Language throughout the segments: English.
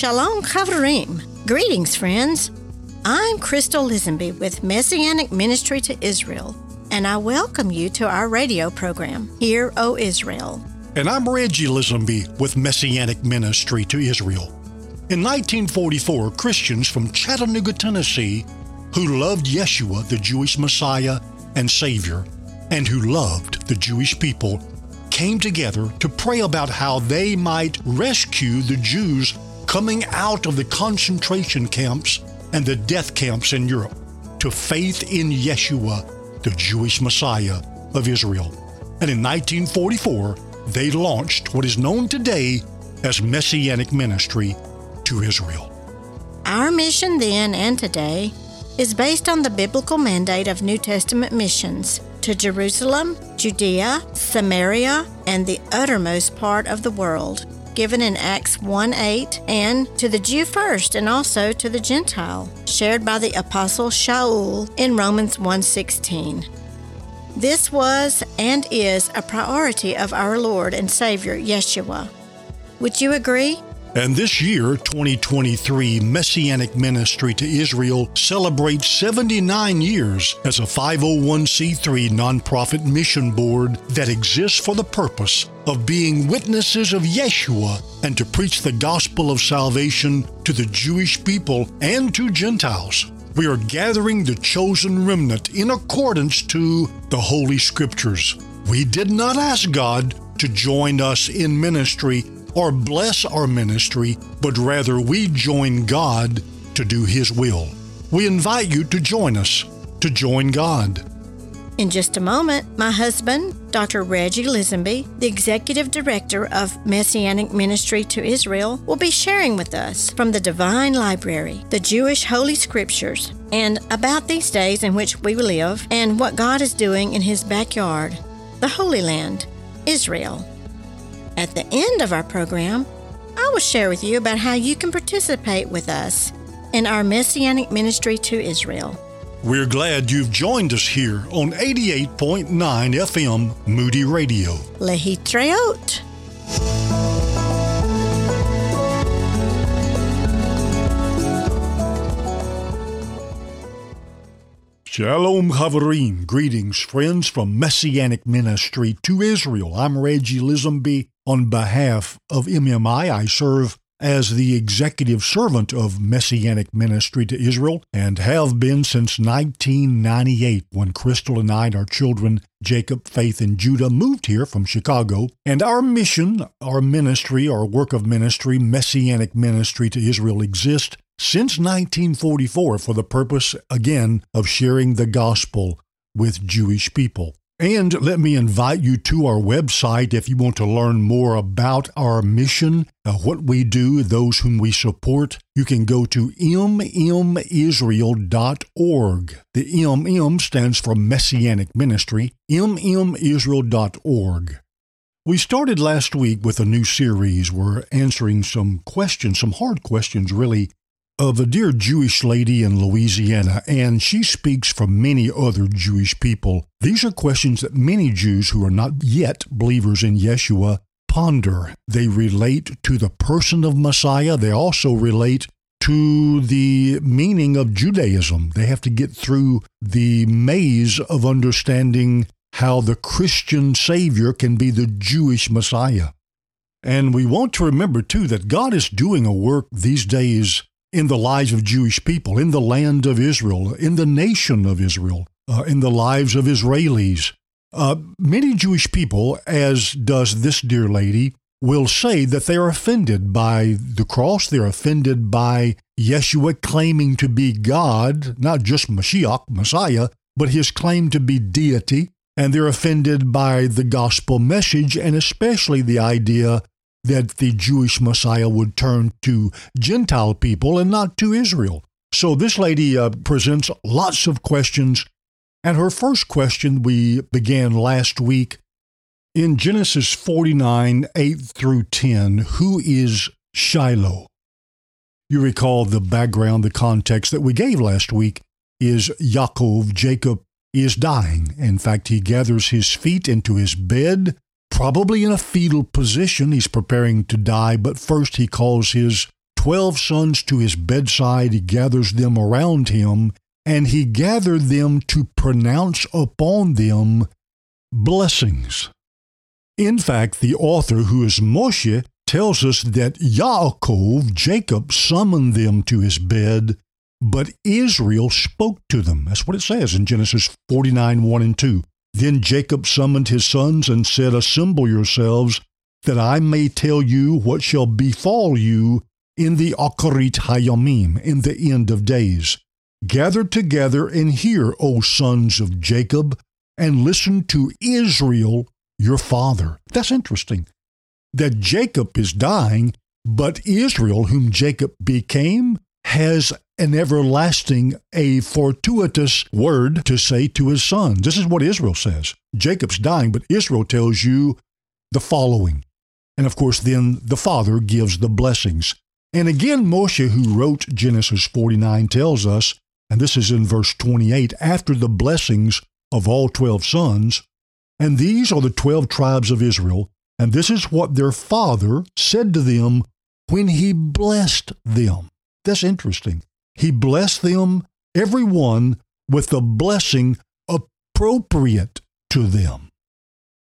Shalom Chavarim. Greetings, friends. I'm Crystal Lisenby with Messianic Ministry to Israel, and I welcome you to our radio program, Hear, O Israel. And I'm Reggie Lisenby with Messianic Ministry to Israel. In 1944, Christians from Chattanooga, Tennessee, who loved Yeshua, the Jewish Messiah and Savior, and who loved the Jewish people, came together to pray about how they might rescue the Jews coming out of the concentration camps and the death camps in Europe to faith in Yeshua, the Jewish Messiah of Israel. And in 1944, they launched what is known today as Messianic Ministry to Israel. Our mission then and today is based on the biblical mandate of New Testament missions to Jerusalem, Judea, Samaria, and the uttermost part of the world, given in Acts 1 8, and to the Jew first and also to the Gentile, shared by the Apostle Shaul in Romans 1 16. This was and is a priority of our Lord and Savior, Yeshua. Would you agree? And this year, 2023, Messianic Ministry to Israel celebrates 79 years as a 501c3 nonprofit mission board that exists for the purpose of being witnesses of Yeshua and to preach the gospel of salvation to the Jewish people and to Gentiles. We are gathering the chosen remnant in accordance to the Holy Scriptures. We did not ask God to join us in ministry or bless our ministry, but rather we join God to do His will. We invite you to join us, to join God. In just a moment, my husband, Dr. Reggie Lisenby, the Executive Director of Messianic Ministry to Israel, will be sharing with us from the Divine Library, the Jewish Holy Scriptures, and about these days in which we live and what God is doing in His backyard, the Holy Land, Israel. At the end of our program, I will share with you about how you can participate with us in our Messianic Ministry to Israel. We're glad you've joined us here on 88.9 FM Moody Radio. Lehitreot. Shalom Chavarim. Greetings, friends from Messianic Ministry to Israel. I'm Reggie Lisenby. On behalf of MMI, I serve as the executive servant of Messianic Ministry to Israel and have been since 1998 when Crystal and I and our children, Jacob, Faith, and Judah, moved here from Chicago. And our mission, our ministry, our work of ministry, Messianic Ministry to Israel, exists since 1944 for the purpose, again, of sharing the gospel with Jewish people. And let me invite you to our website if you want to learn more about our mission, uh, what we do, those whom we support. You can go to mmisrael.org. The MM stands for Messianic Ministry, mmisrael.org. We started last week with a new series. We're answering some questions, some hard questions, really, of a dear Jewish lady in Louisiana, and she speaks for many other Jewish people. These are questions that many Jews who are not yet believers in Yeshua ponder. They relate to the person of Messiah, they also relate to the meaning of Judaism. They have to get through the maze of understanding how the Christian Savior can be the Jewish Messiah. And we want to remember, too, that God is doing a work these days in the lives of Jewish people, in the land of Israel, in the nation of Israel, uh, in the lives of Israelis. Uh, many Jewish people, as does this dear lady, will say that they are offended by the cross. They're offended by Yeshua claiming to be God, not just Mashiach, Messiah, but his claim to be deity. And they're offended by the gospel message and especially the idea that the Jewish Messiah would turn to Gentile people and not to Israel. So this lady uh, presents lots of questions. And her first question we began last week in Genesis 49 8 through 10 Who is Shiloh? You recall the background, the context that we gave last week is Yaakov, Jacob, is dying. In fact, he gathers his feet into his bed probably in a fetal position. He's preparing to die, but first he calls his twelve sons to his bedside, he gathers them around him, and he gathered them to pronounce upon them blessings. In fact, the author, who is Moshe, tells us that Yaakov, Jacob, summoned them to his bed, but Israel spoke to them. That's what it says in Genesis 49 1 and 2. Then Jacob summoned his sons and said, Assemble yourselves, that I may tell you what shall befall you in the Acharit Hayamim, in the end of days. Gather together and hear, O sons of Jacob, and listen to Israel, your father. That's interesting. That Jacob is dying, but Israel, whom Jacob became, has an everlasting, a fortuitous word to say to his sons. This is what Israel says. Jacob's dying, but Israel tells you the following. And of course, then the father gives the blessings. And again, Moshe, who wrote Genesis 49, tells us, and this is in verse 28, after the blessings of all 12 sons, and these are the 12 tribes of Israel, and this is what their father said to them when he blessed them. That's interesting. He blessed them, every one, with the blessing appropriate to them.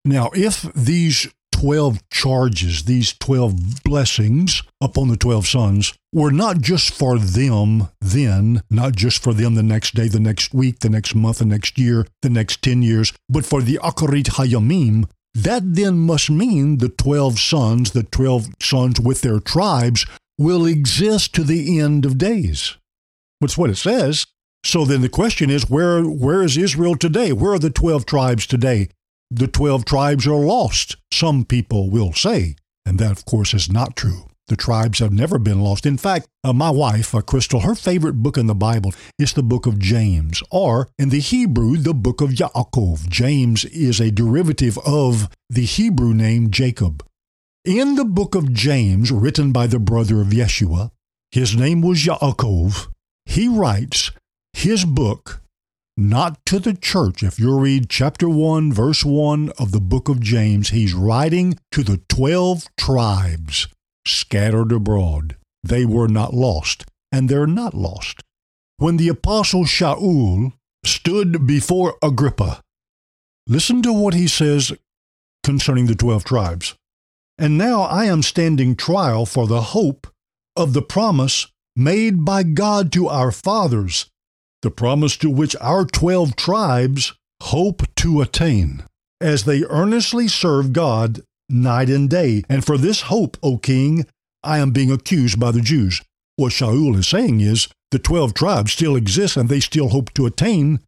Now, if these 12 charges, these 12 blessings upon the 12 sons, were not just for them then, not just for them the next day, the next week, the next month, the next year, the next 10 years, but for the Acharit Hayamim, that then must mean the 12 sons, the 12 sons with their tribes, will exist to the end of days. That's what it says. So then the question is where where is Israel today? Where are the 12 tribes today? The 12 tribes are lost, some people will say. And that, of course, is not true. The tribes have never been lost. In fact, uh, my wife, uh, Crystal, her favorite book in the Bible is the book of James, or in the Hebrew, the book of Yaakov. James is a derivative of the Hebrew name Jacob. In the book of James, written by the brother of Yeshua, his name was Yaakov, he writes his book not to the church. If you read chapter 1, verse 1 of the book of James, he's writing to the 12 tribes scattered abroad. They were not lost, and they're not lost. When the apostle Shaul stood before Agrippa, listen to what he says concerning the 12 tribes. And now I am standing trial for the hope of the promise made by God to our fathers, the promise to which our 12 tribes hope to attain, as they earnestly serve God night and day. And for this hope, O king, I am being accused by the Jews. What Shaul is saying is the 12 tribes still exist and they still hope to attain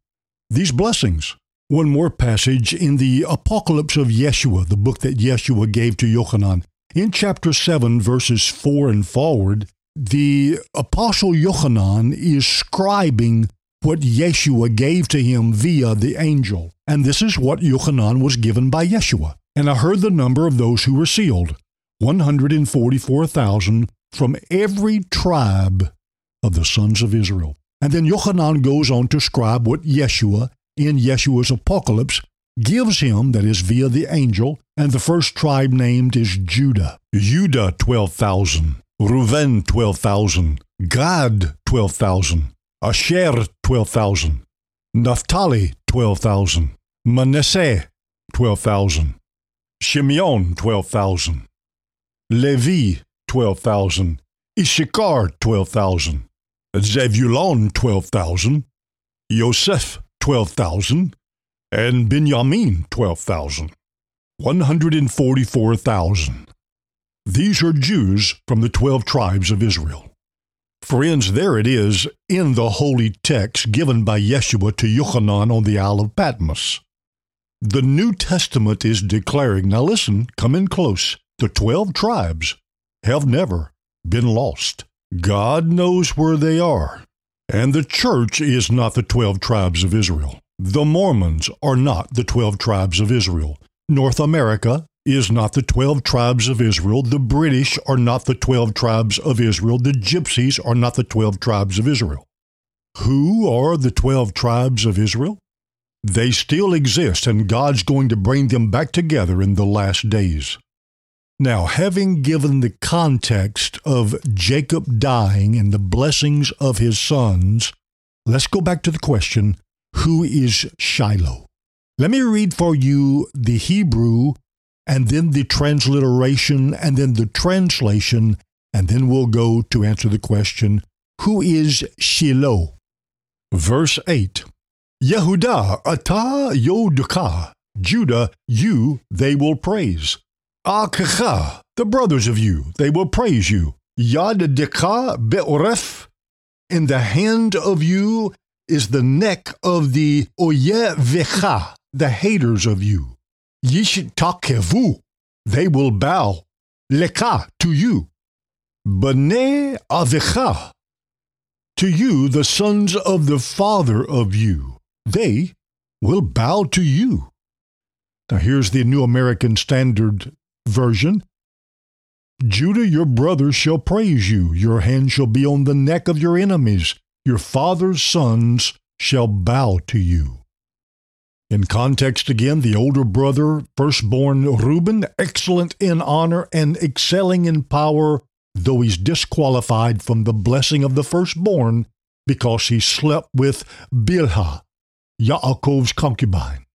these blessings. One more passage in the Apocalypse of Yeshua, the book that Yeshua gave to Yochanan. In chapter 7, verses 4 and forward, the Apostle Yochanan is scribing what Yeshua gave to him via the angel. And this is what Yochanan was given by Yeshua. And I heard the number of those who were sealed 144,000 from every tribe of the sons of Israel. And then Yochanan goes on to scribe what Yeshua in Yeshua's apocalypse gives him, that is, via the angel, and the first tribe named is Judah. Judah, 12,000. Reuven, 12,000. Gad, 12,000. Asher, 12,000. Naphtali, 12,000. Manasseh, 12,000. Shimeon, 12,000. Levi, 12,000. Issachar, 12,000. Zebulon, 12,000. Yosef, 12,000, and Benjamin 12,000. 144,000. These are Jews from the 12 tribes of Israel. Friends, there it is in the holy text given by Yeshua to Yochanan on the Isle of Patmos. The New Testament is declaring, now listen, come in close, the 12 tribes have never been lost. God knows where they are. And the church is not the 12 tribes of Israel. The Mormons are not the 12 tribes of Israel. North America is not the 12 tribes of Israel. The British are not the 12 tribes of Israel. The Gypsies are not the 12 tribes of Israel. Who are the 12 tribes of Israel? They still exist, and God's going to bring them back together in the last days. Now, having given the context of Jacob dying and the blessings of his sons, let's go back to the question who is Shiloh? Let me read for you the Hebrew and then the transliteration and then the translation, and then we'll go to answer the question who is Shiloh? Verse 8 Yehuda ata yoduka, Judah, you they will praise. Akacha, the brothers of you, they will praise you. Yad deka be'oref, in the hand of you is the neck of the oyevecha, the haters of you. Yishtakevu, they will bow. Leka, to you. Bane avecha, to you, the sons of the father of you. They will bow to you. Now here's the New American Standard Version. Judah, your brothers shall praise you. Your hand shall be on the neck of your enemies. Your father's sons shall bow to you. In context again, the older brother, firstborn Reuben, excellent in honor and excelling in power, though he's disqualified from the blessing of the firstborn because he slept with Bilhah, Yaakov's concubine.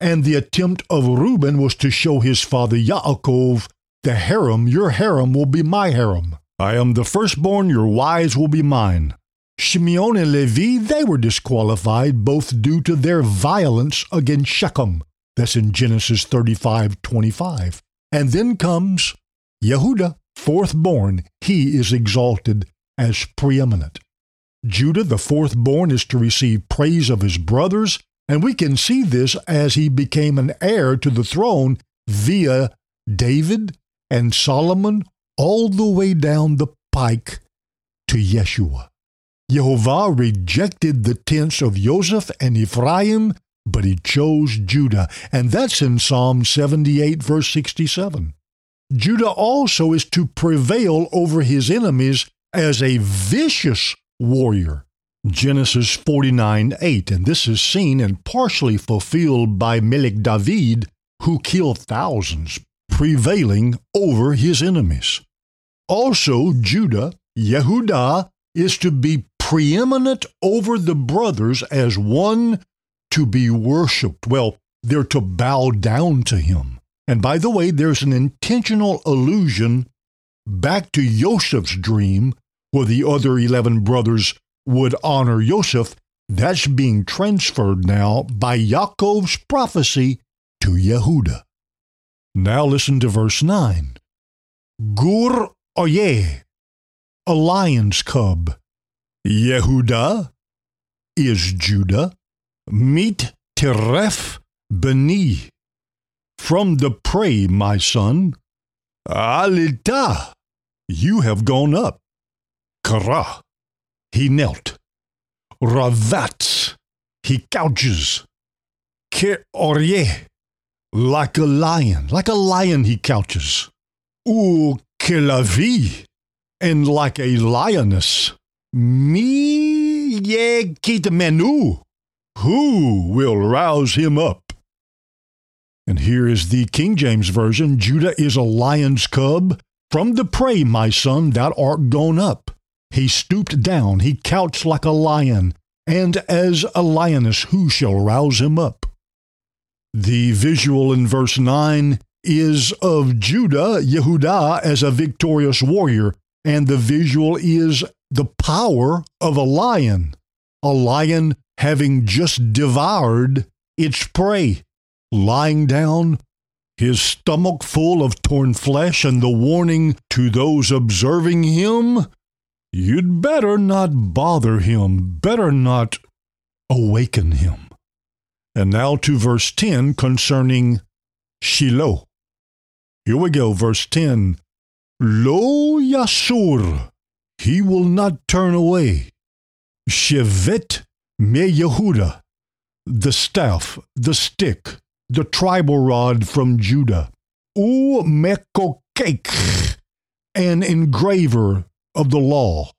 And the attempt of Reuben was to show his father Yaakov, the harem, your harem will be my harem. I am the firstborn, your wives will be mine. Shimeon and Levi, they were disqualified both due to their violence against Shechem. That's in Genesis 35 25. And then comes Yehuda, fourth born, he is exalted as preeminent. Judah, the fourth born, is to receive praise of his brothers, and we can see this as he became an heir to the throne via David and Solomon all the way down the pike to Yeshua. Jehovah rejected the tents of Joseph and Ephraim, but he chose Judah, and that's in Psalm 78, verse 67. Judah also is to prevail over his enemies as a vicious warrior. Genesis 49 8, and this is seen and partially fulfilled by Melech David, who killed thousands, prevailing over his enemies. Also, Judah, Yehudah, is to be preeminent over the brothers as one to be worshiped. Well, they're to bow down to him. And by the way, there's an intentional allusion back to Joseph's dream where the other 11 brothers would honor Joseph. That's being transferred now by Yaakov's prophecy to Yehuda. Now listen to verse 9. Gur Oye, a lion's cub. Yehuda is Judah. Meet Teref Beni, from the prey, my son. Alita, you have gone up. Kara, he knelt. Ravatz, he couches. Ke like a lion, like a lion he couches. U kelavi, and like a lioness. Mi ye menu. Who will rouse him up? And here is the King James Version Judah is a lion's cub. From the prey, my son, thou art gone up. He stooped down, he couched like a lion, and as a lioness, who shall rouse him up? The visual in verse 9 is of Judah, Yehudah, as a victorious warrior, and the visual is the power of a lion, a lion having just devoured its prey lying down, his stomach full of torn flesh, and the warning to those observing him you'd better not bother him, better not awaken him. And now to verse 10 concerning Shiloh. Here we go, verse 10. Lo Yasur, he will not turn away. Shevet me Yehuda, the staff, the stick, the tribal rod from Judah. U Mekokek, an engraver of the law.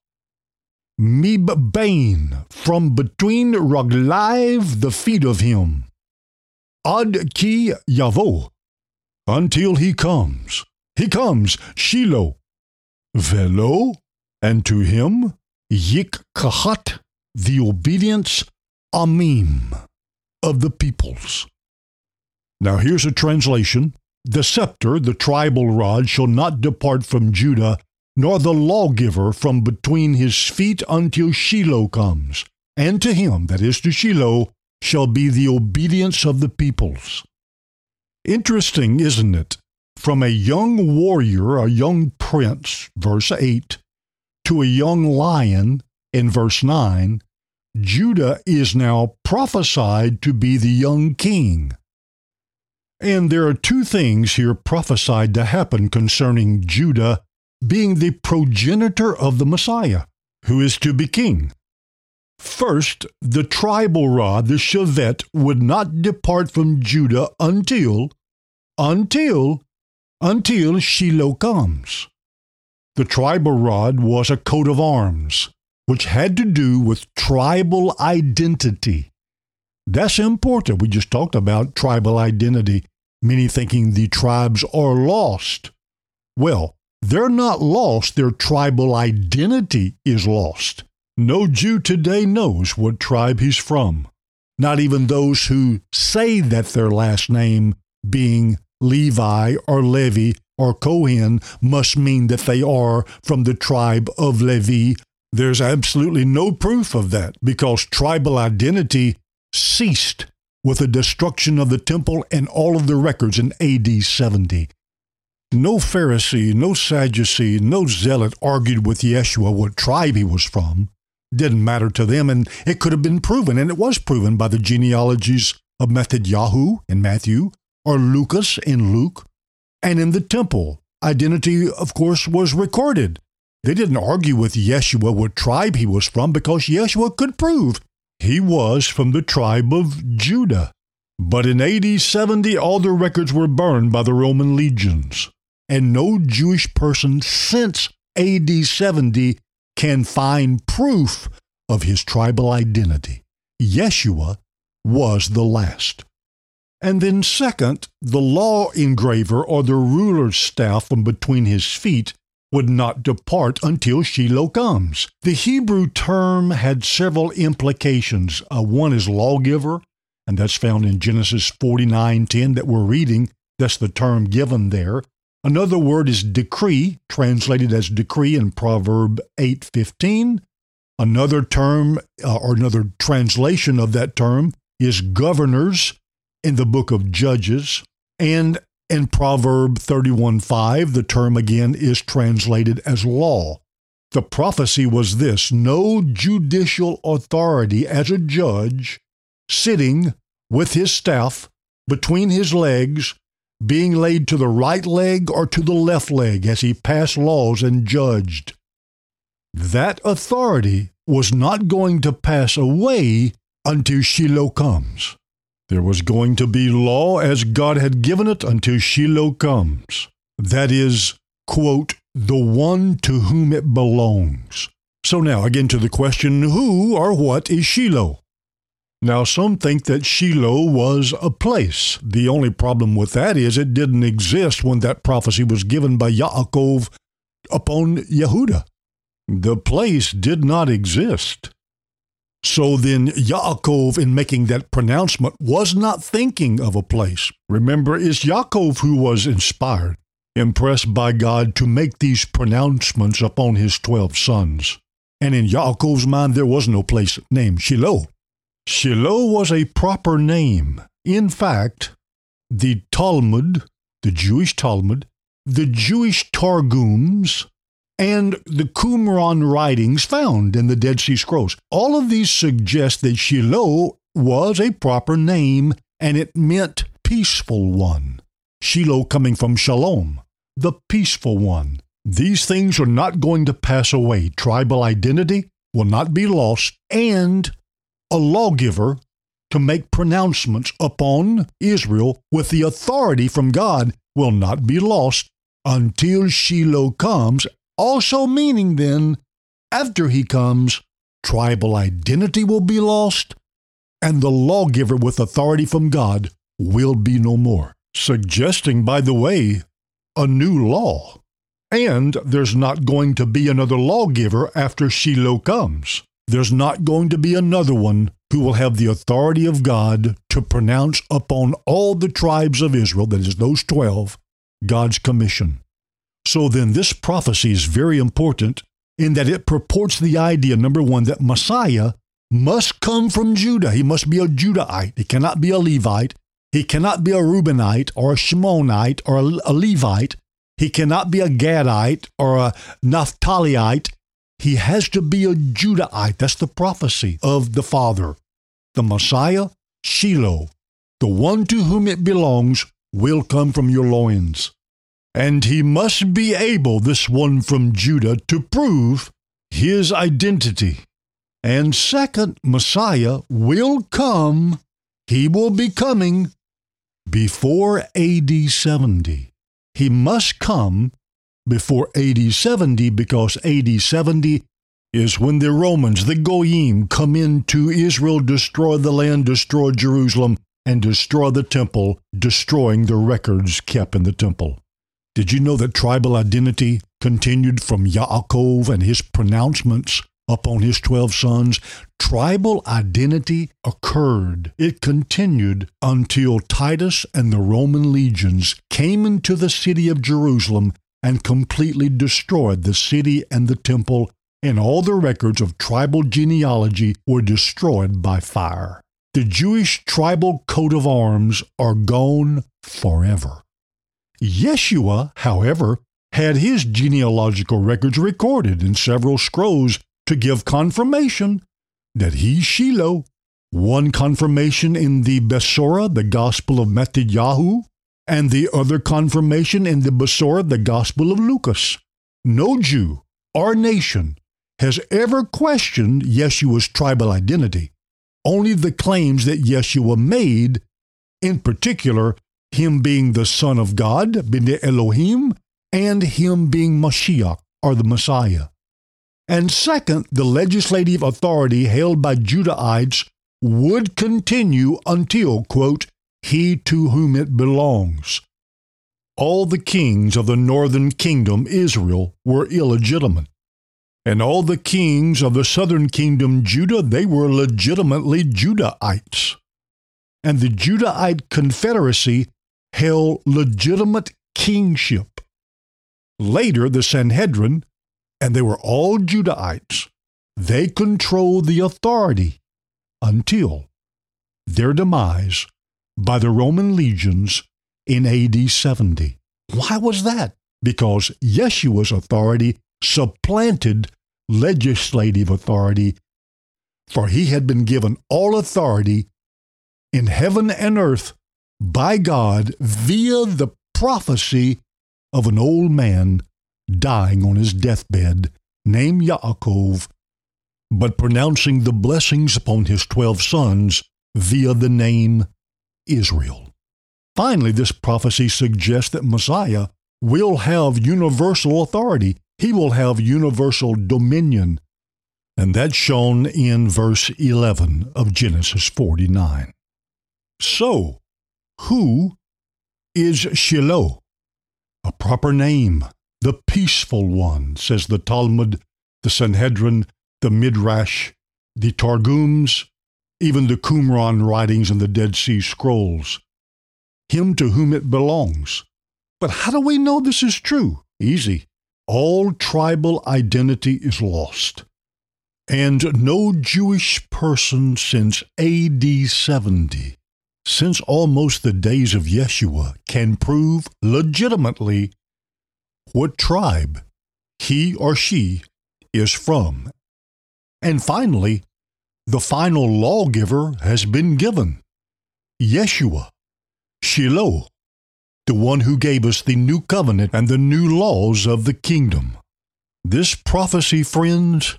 Mibbain, from between Raglaiv, the feet of him. Ad ki yavo, until he comes. He comes, Shiloh. Velo, and to him, Yik Kahat, the obedience, Amim, of the peoples. Now here's a translation. The scepter, the tribal rod, shall not depart from Judah, nor the lawgiver from between his feet until Shiloh comes. And to him, that is to Shiloh, shall be the obedience of the peoples. Interesting, isn't it? From a young warrior, a young prince, verse 8, to a young lion in verse 9, Judah is now prophesied to be the young king. And there are two things here prophesied to happen concerning Judah being the progenitor of the Messiah, who is to be king. First, the tribal rod, the Shevet, would not depart from Judah until, until, until Shiloh comes. The tribal rod was a coat of arms, which had to do with tribal identity. That's important. We just talked about tribal identity, many thinking the tribes are lost. Well, they're not lost, their tribal identity is lost. No Jew today knows what tribe he's from. Not even those who say that their last name, being Levi or Levi or Cohen, must mean that they are from the tribe of Levi. There's absolutely no proof of that because tribal identity ceased with the destruction of the temple and all of the records in AD 70. No Pharisee, no Sadducee, no Zealot argued with Yeshua what tribe he was from. Didn't matter to them, and it could have been proven, and it was proven by the genealogies of Matthityahu in Matthew, or Lucas in Luke, and in the temple. Identity, of course, was recorded. They didn't argue with Yeshua what tribe he was from because Yeshua could prove he was from the tribe of Judah. But in AD 70, all the records were burned by the Roman legions and no Jewish person since AD 70 can find proof of his tribal identity. Yeshua was the last. And then, second, the law engraver or the ruler's staff from between his feet would not depart until Shiloh comes. The Hebrew term had several implications. Uh, one is lawgiver, and that's found in Genesis 49:10 that we're reading. That's the term given there. Another word is decree, translated as decree in Proverb 8:15. Another term uh, or another translation of that term is governors in the book of Judges. And in Proverb 31:5, the term again is translated as law. The prophecy was this no judicial authority as a judge sitting with his staff between his legs being laid to the right leg or to the left leg as he passed laws and judged. That authority was not going to pass away until Shiloh comes. There was going to be law as God had given it until Shiloh comes. That is, quote, the one to whom it belongs. So now again to the question who or what is Shiloh? Now, some think that Shiloh was a place. The only problem with that is it didn't exist when that prophecy was given by Yaakov upon Yehuda. The place did not exist. So then, Yaakov, in making that pronouncement, was not thinking of a place. Remember, it's Yaakov who was inspired, impressed by God to make these pronouncements upon his twelve sons. And in Yaakov's mind, there was no place named Shiloh. Shiloh was a proper name. In fact, the Talmud, the Jewish Talmud, the Jewish Targums, and the Qumran writings found in the Dead Sea Scrolls. All of these suggest that Shiloh was a proper name and it meant peaceful one. Shiloh coming from Shalom, the peaceful one. These things are not going to pass away. Tribal identity will not be lost, and a lawgiver to make pronouncements upon Israel with the authority from God will not be lost until Shiloh comes, also meaning then, after he comes, tribal identity will be lost, and the lawgiver with authority from God will be no more. Suggesting, by the way, a new law. And there's not going to be another lawgiver after Shiloh comes. There's not going to be another one who will have the authority of God to pronounce upon all the tribes of Israel, that is, those 12, God's commission. So then, this prophecy is very important in that it purports the idea, number one, that Messiah must come from Judah. He must be a Judahite. He cannot be a Levite. He cannot be a Reubenite or a Shimonite or a, Levite. He cannot be a Gadite or a Naphtaliite. He has to be a Judahite. That's the prophecy of the Father. The Messiah, Shiloh, the one to whom it belongs, will come from your loins. And he must be able, this one from Judah, to prove his identity. And second, Messiah will come, he will be coming before AD 70. He must come before AD 70 because AD 70 is when the Romans, the Goyim, come into Israel, destroy the land, destroy Jerusalem, and destroy the temple, destroying the records kept in the temple. Did you know that tribal identity continued from Yaakov and his pronouncements upon his 12 sons? Tribal identity occurred. It continued until Titus and the Roman legions came into the city of Jerusalem and completely destroyed the city and the temple, and all the records of tribal genealogy were destroyed by fire. The Jewish tribal coat of arms are gone forever. Yeshua, however, had his genealogical records recorded in several scrolls to give confirmation that he's Shiloh. One confirmation in the Besorah, the Gospel of Matthew, and the other confirmation in the Besorah, the Gospel of Lucas. No Jew or nation has ever questioned Yeshua's tribal identity. Only the claims that Yeshua made, in particular, him being the Son of God, B'nai Elohim, and him being Mashiach, or the Messiah. And second, the legislative authority held by Judahites would continue until, quote, he to whom it belongs. All the kings of the northern kingdom, Israel, were illegitimate. And all the kings of the southern kingdom, Judah, they were legitimately Judahites. And the Judahite confederacy held legitimate kingship. Later, the Sanhedrin, and they were all Judahites, they controlled the authority until their demise by the Roman legions in AD 70. Why was that? Because Yeshua's authority supplanted legislative authority, for he had been given all authority in heaven and earth by God via the prophecy of an old man dying on his deathbed named Yaakov, but pronouncing the blessings upon his twelve sons via the name Israel. Finally, this prophecy suggests that Messiah will have universal authority. He will have universal dominion. And that's shown in verse 11 of Genesis 49. So, who is Shiloh? A proper name, the peaceful one, says the Talmud, the Sanhedrin, the Midrash, the Targums, even the Qumran writings and the Dead Sea Scrolls. Him to whom it belongs. But how do we know this is true? Easy. All tribal identity is lost. And no Jewish person since AD 70, since almost the days of Yeshua, can prove legitimately what tribe he or she is from. And finally, the final lawgiver has been given Yeshua, Shiloh, the one who gave us the new covenant and the new laws of the kingdom. This prophecy, friends,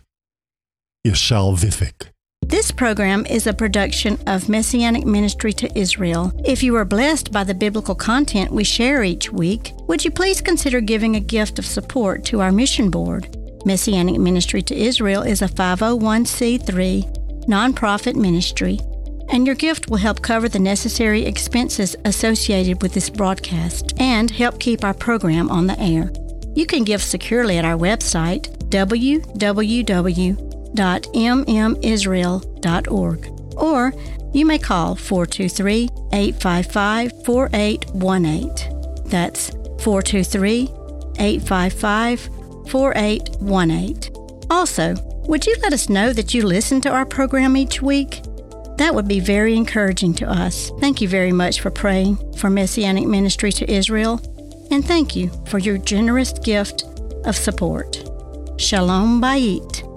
is salvific. This program is a production of Messianic Ministry to Israel. If you are blessed by the biblical content we share each week, would you please consider giving a gift of support to our mission board? Messianic Ministry to Israel is a 501c3 nonprofit ministry. and your gift will help cover the necessary expenses associated with this broadcast and help keep our program on the air. You can give securely at our website, www.mmisrael.org, or you may call 423 855 4818. That's 423 855 4818. Also, would you let us know that you listen to our program each week? That would be very encouraging to us. Thank you very much for praying for Messianic Ministry to Israel, and thank you for your generous gift of support. Shalom Bayit.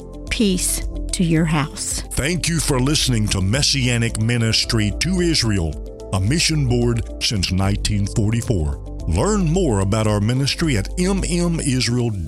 Peace to your house. Thank you for listening to Messianic Ministry to Israel, a mission board since 1944. Learn more about our ministry at mmisrael.org.